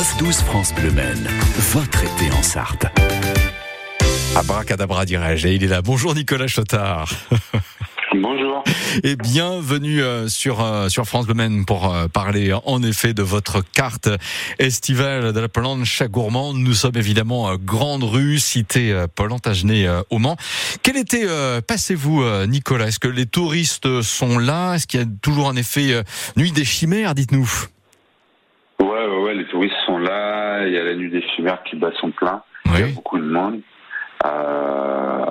9-12 France Bleu Maine, votre été en Sarthe. Abracadabra dirais-je, et il est là. Bonjour Nicolas Chotard. Bonjour. Et bienvenue euh, sur euh, sur France Bleu Maine pour euh, parler en effet de votre carte estivale de la planche gourmand. Nous sommes évidemment à Grande Rue, cité Plantagenet au Mans. Quel été passez-vous Nicolas? Est-ce que les touristes sont là? Est-ce qu'il y a toujours un effet nuit des chimères Dites-nous? Ouais, ouais, ouais, les touristes là. Il y a la nuit des chimères qui bat son plein. Il y a beaucoup de monde. Euh,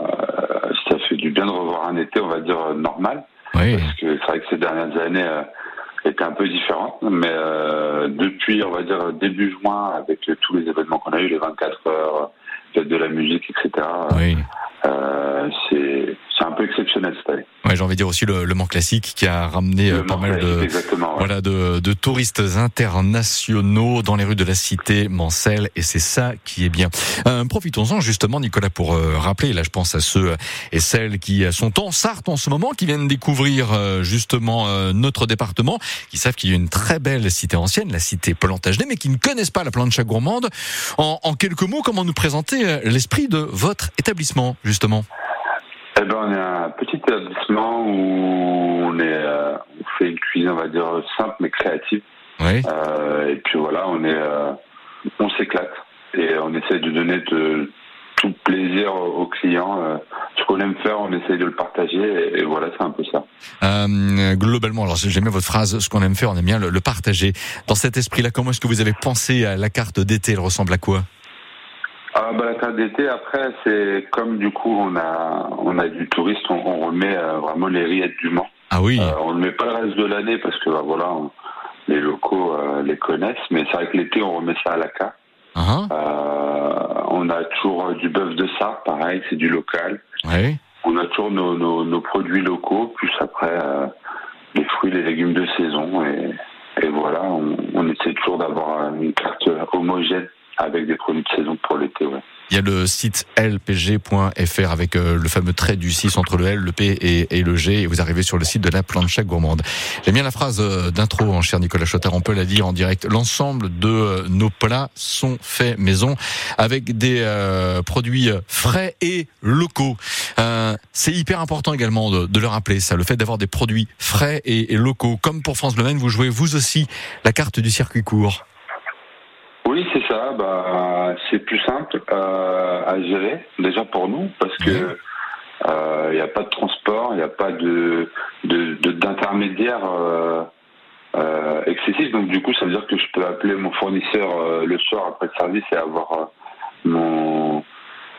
ça fait du bien de revoir un été, on va dire, normal. Oui. Parce que c'est vrai que ces dernières années euh, étaient un peu différentes. Mais euh, depuis, on va dire, début juin, avec tous les événements qu'on a eu, les 24 heures, fête de la musique, etc., oui. Euh, c'est un peu exceptionnel cette année. Ouais, j'ai envie de dire aussi le, le Mans classique qui a ramené Le pas Mans mal de Classique, exactement, ouais. voilà de, de touristes internationaux dans les rues de la cité Mancel et c'est ça qui est bien. Euh, Profitons-en justement Nicolas pour euh, rappeler là je pense à ceux et celles qui sont en Sarthe en ce moment qui viennent découvrir euh, justement euh, notre département qui savent qu'il y a une très belle cité ancienne la cité Plantagenet mais qui ne connaissent pas la plancha gourmande. En, en quelques mots comment nous présenter euh, l'esprit de votre établissement justement Eh ben, on est un petit établissement où on est, euh, on fait une cuisine, on va dire simple mais créative. Oui. Euh, et puis voilà, on est, euh, on s'éclate et on essaie de donner de, tout plaisir aux clients. Ce qu'on aime faire, on essaie de le partager et, et voilà, c'est un peu ça. Euh, globalement, alors j'aime bien votre phrase, ce qu'on aime faire, on aime bien le, le partager. Dans cet esprit-là, comment est-ce que vous avez pensé à la carte d'été? Elle ressemble à quoi? Ah bah la carte d'été après c'est comme du coup on a on a du touriste on, on remet euh, vraiment les rillettes du Mans. Ah oui, Euh, on ne met pas le reste de l'année parce que bah, voilà on- les locaux euh, les connaissent mais c'est vrai que l'été on remet ça à la carte. Hein Euh, on a toujours euh, du bœuf de Sarthe pareil c'est du local. ouais. On a toujours nos, nos, nos produits locaux plus après euh, les fruits les légumes de saison et, et voilà on, on essaie toujours d'avoir une carte homogène avec des produits de saison pour l'été. Il y a le site lpg.fr avec euh, le fameux trait du 6 entre le L, le P et, le G et vous arrivez sur le site de la plancha gourmande. J'aime bien la phrase euh, d'intro, hein, cher Nicolas Chotard, on peut la dire en direct. L'ensemble de euh, nos plats sont faits maison avec des produits frais et locaux. C'est hyper important également de, le rappeler, ça, le fait d'avoir des produits frais et, et locaux. Comme pour France Bleu Maine, vous jouez vous aussi la carte du circuit court. Oui, c'est ça. Bah, c'est plus simple euh, à gérer déjà pour nous parce que il n'y a pas de transport, il n'y a pas de de- de- d'intermédiaire euh, euh, excessif. Donc du coup, ça veut dire que je peux appeler mon fournisseur euh, le soir après le service et avoir euh, mon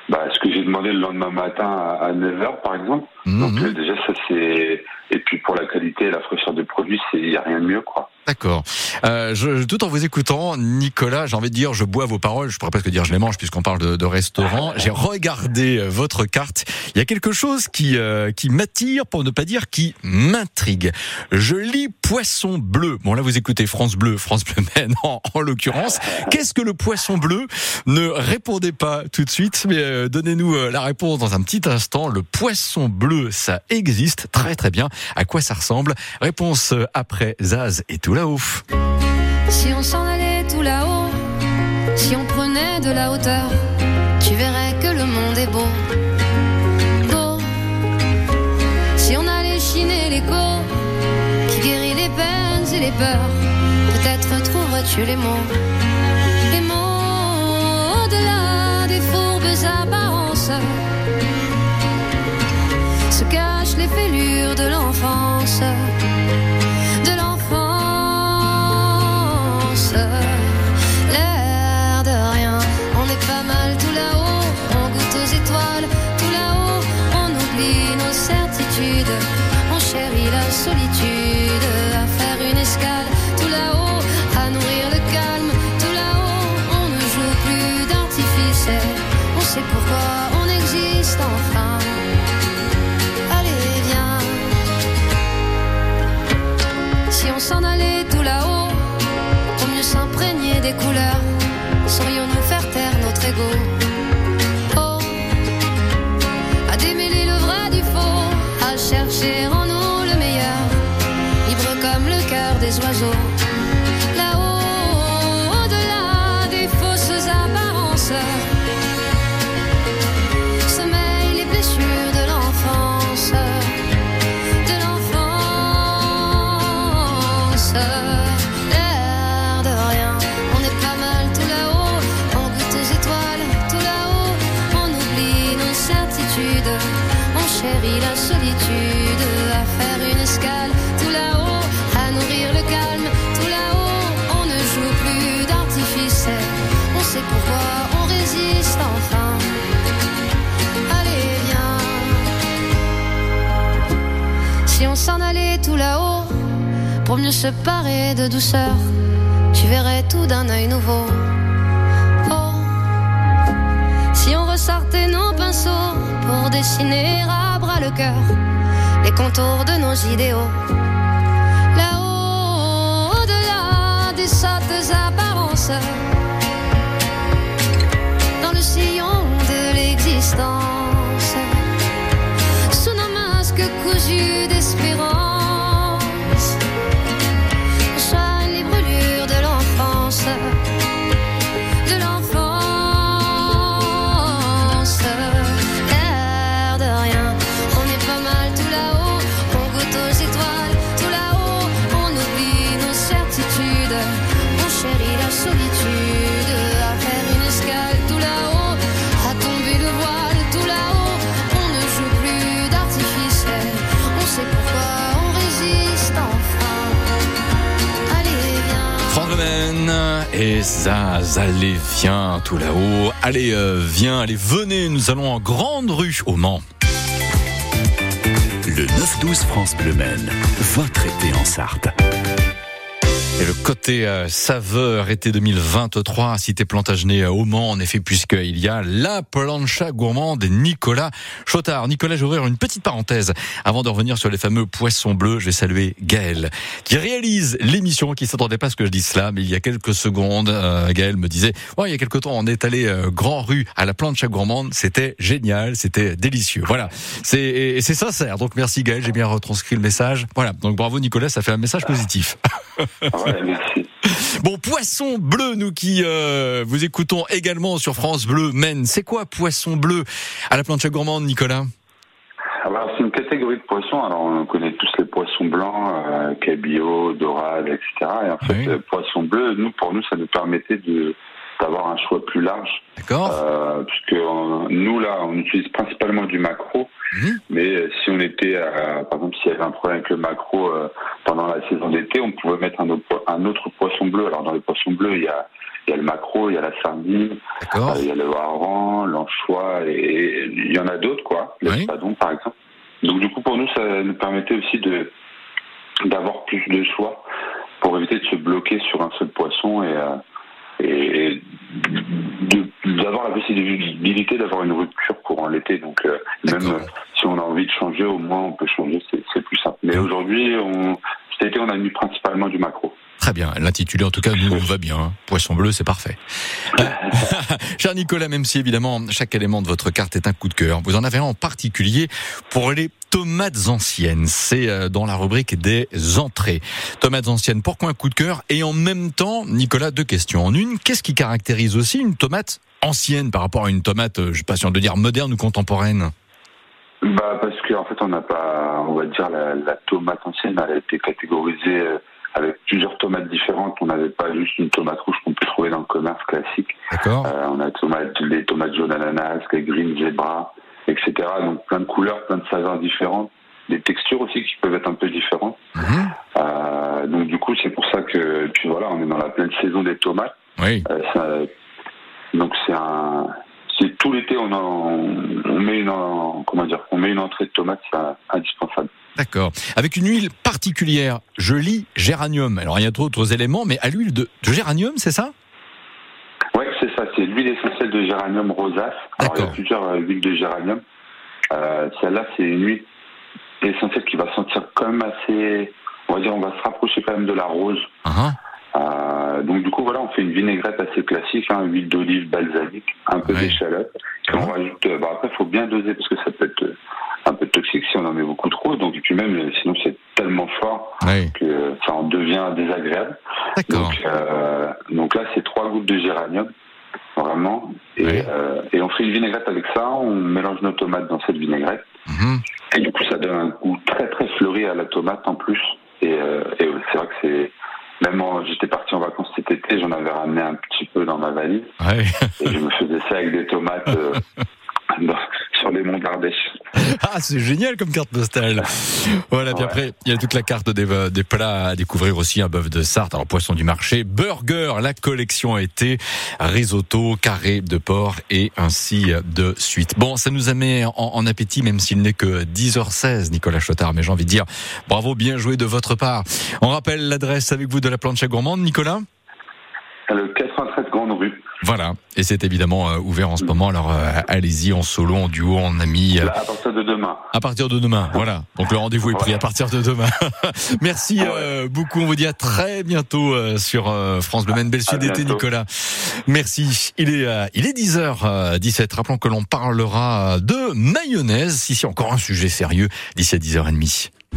bah, ce que j'ai demandé le lendemain matin à, à 9h par exemple. Donc Mhm. euh, déjà ça c'est et puis pour la qualité et la fraîcheur des produits, c'est il y a rien de mieux quoi. D'accord. Euh, je, tout en vous écoutant, Nicolas, j'ai envie de dire, je bois vos paroles. Je pourrais presque dire, je les mange puisqu'on parle de, de restaurant. J'ai regardé euh, votre carte. Il y a quelque chose qui euh, qui m'attire, pour ne pas dire qui m'intrigue. Je lis poisson bleu. Bon là, vous écoutez France Bleu, France Bleu Maine en, en l'occurrence. Qu'est-ce que le poisson bleu Ne répondez pas tout de suite, mais euh, donnez-nous euh, la réponse dans un petit instant. Le poisson bleu, ça existe très très bien. À quoi ça ressemble Réponse euh, après Zaz et tout là-haut. Si on s'en allait tout là-haut, si on prenait de la hauteur, tu verrais que le monde est beau. Beau. Si on allait chiner l'écho, qui guérit les peines et les peurs, peut-être trouverais-tu les mots. Les mots au-delà des fourbes apparences les fêlures de l'enfance de l'enfance. L'air de rien, on est pas mal tout là-haut, on goûte aux étoiles, tout là-haut, on oublie nos certitudes, on chérit la solitude, à faire une escale, tout là-haut, à nourrir le calme, tout là-haut, on ne joue plus d'artifice, on sait pourquoi on existe enfin. S'en allait tout là-haut, pour mieux s'imprégner des couleurs, saurions-nous faire taire notre ego pour mieux se parer de douceur. Tu verrais tout d'un œil nouveau. Oh, si on ressortait nos pinceaux pour dessiner à bras le cœur les contours de nos idéaux. Là-haut, au-delà des sottes apparences, dans le sillon de l'existence, sous nos masques cousus d'espérance. Et Zaz, allez, viens, tout là-haut. Allez, euh, viens, allez, venez, nous allons en grande rue au Mans. Le 9-12 France Bleu Maine, votre été en Sarthe. Le côté euh, saveur été 2023 à Cité Plantagenet euh, au Mans, en effet, puisqu'il y a la plancha gourmande Nicolas Chotard. Nicolas, je vais ouvrir une petite parenthèse avant de revenir sur les fameux poissons bleus. Je vais saluer Gaël, qui réalise l'émission, qui s'attendait pas à ce que je dise cela, mais il y a quelques secondes, euh, Gaël me disait, ouais, il y a quelques temps, on est allé Grand Rue à la plancha gourmande. C'était génial, c'était délicieux. Voilà. C'est, c'est sincère. Donc merci Gaël, j'ai bien retranscrit le message. Voilà. Donc bravo Nicolas, ça fait un message positif. Ouais, merci. Bon, Poisson Bleu, nous qui euh, vous écoutons également sur France Bleu Maine. C'est quoi Poisson Bleu à la plancha gourmande, Nicolas? Alors, c'est une catégorie de poissons. Alors, on connaît tous les poissons blancs, euh, cabillaud, dorade, etc. Et en fait, Oui. euh, poisson bleu, nous, pour nous, ça nous permettait de d'avoir un choix plus large, D'accord euh, puisque nous là, on utilise principalement du macro. Mhm. Mais euh, si on était, par exemple, s'il y avait un problème avec le macro euh, pendant la saison d'été, on pouvait mettre un autre, po- un autre poisson bleu. Alors, dans les poissons bleus, il y a il y a le macro, il y a la sardine, euh, il y a le hareng, l'anchois, et il y en a d'autres, quoi. Le Oui. spadon, par exemple. Donc, du coup, pour nous, ça nous permettait aussi de d'avoir plus de choix pour éviter de se bloquer sur un seul poisson et, euh, et d'avoir la possibilité d'avoir une rupture courant l'été. Donc, euh, même si on a envie de changer, au moins on peut changer, c'est c'est plus simple. Mais aujourd'hui, on, cet été, on a mis principalement du macro. Très bien. L'intitulé, en tout cas, nous, va bien. Poisson bleu, c'est parfait. Euh, Cher Nicolas, même si évidemment chaque élément de votre carte est un coup de cœur, vous en avez un en particulier pour les tomates anciennes. C'est euh, dans la rubrique des entrées. Tomates anciennes, pourquoi un coup de cœur? Et en même temps, Nicolas, deux questions en une. Qu'est-ce qui caractérise aussi une tomate ancienne par rapport à une tomate, euh, je sais pas on doit dire moderne ou contemporaine? Bah parce qu'en fait on n'a pas, on va dire la, la tomate ancienne, elle a été catégorisée avec plusieurs tomates différentes. On n'avait pas juste une tomate rouge qu'on peut trouver dans le commerce classique. D'accord Euh, on a tomate, les tomates jaunes ananas, les green zebra, etc. Donc plein de couleurs, plein de saveurs différentes, des textures aussi qui peuvent être un peu différentes. Mhm. Euh, donc du coup c'est pour ça que puis voilà on est dans la pleine saison des tomates. Oui. Euh, ça- donc c'est un, tout l'été on, en- on met une, en- comment dire, on met une entrée de tomates, c'est indispensable. D'accord. Avec une huile particulière, je lis géranium. Alors il y a d'autres éléments, mais à l'huile de, de géranium, c'est ça? Ouais, c'est ça, c'est l'huile essentielle de géranium rosace. Alors il y a plusieurs euh, huiles de géranium. Euh, Celle-là, c'est une huile essentielle qui va sentir quand même assez, on va dire, on va se rapprocher quand même de la rose. Hein Euh, donc du coup voilà, on fait une vinaigrette assez classique, hein, huile d'olive balsamique, un peu Ouais. d'échalote. Et on rajoute, euh, bah, après il faut bien doser parce que ça peut être si on en met beaucoup trop. Donc et puis même sinon c'est tellement fort Oui. que ça en devient désagréable. Donc, euh, donc là c'est trois gouttes de géranium vraiment. Et, euh, et on fait une vinaigrette avec ça. On mélange nos tomates dans cette vinaigrette. Mhm. Et du coup, ça donne un goût très très fleuri à la tomate en plus. Et, euh, et c'est vrai que c'est même j'étais parti en vacances cet été, j'en avais ramené un petit peu dans ma valise Ouais. et je me faisais ça avec des tomates euh, dans- sur les monts d'Ardèche. ah, c'est génial comme carte postale. Voilà, puis après, il y a toute la carte des, euh, des plats à découvrir aussi, un bœuf de Sarthe, alors poisson du marché, burger, la collection a été risotto, carré de porc et ainsi de suite. Bon, ça nous a mis en, en appétit, même s'il n'est que 10h16, Nicolas Chotard, mais j'ai envie de dire bravo, bien joué de votre part. On rappelle l'adresse avec vous de la planche à gourmande, Nicolas? Le 93 Grande Rue. Voilà, et c'est évidemment euh, ouvert en ce moment. Alors euh, allez-y en solo, en duo, en ami. Là, à partir de demain. À partir de demain, voilà. Donc le rendez-vous est pris à partir de demain. Merci euh, beaucoup. On vous dit à très bientôt euh, sur euh, France Bleu Maine. Belle suite d'été, Nicolas. Merci. Il est il est 10h17. Rappelons que l'on parlera de mayonnaise. Ici encore un sujet sérieux d'ici à 10h30.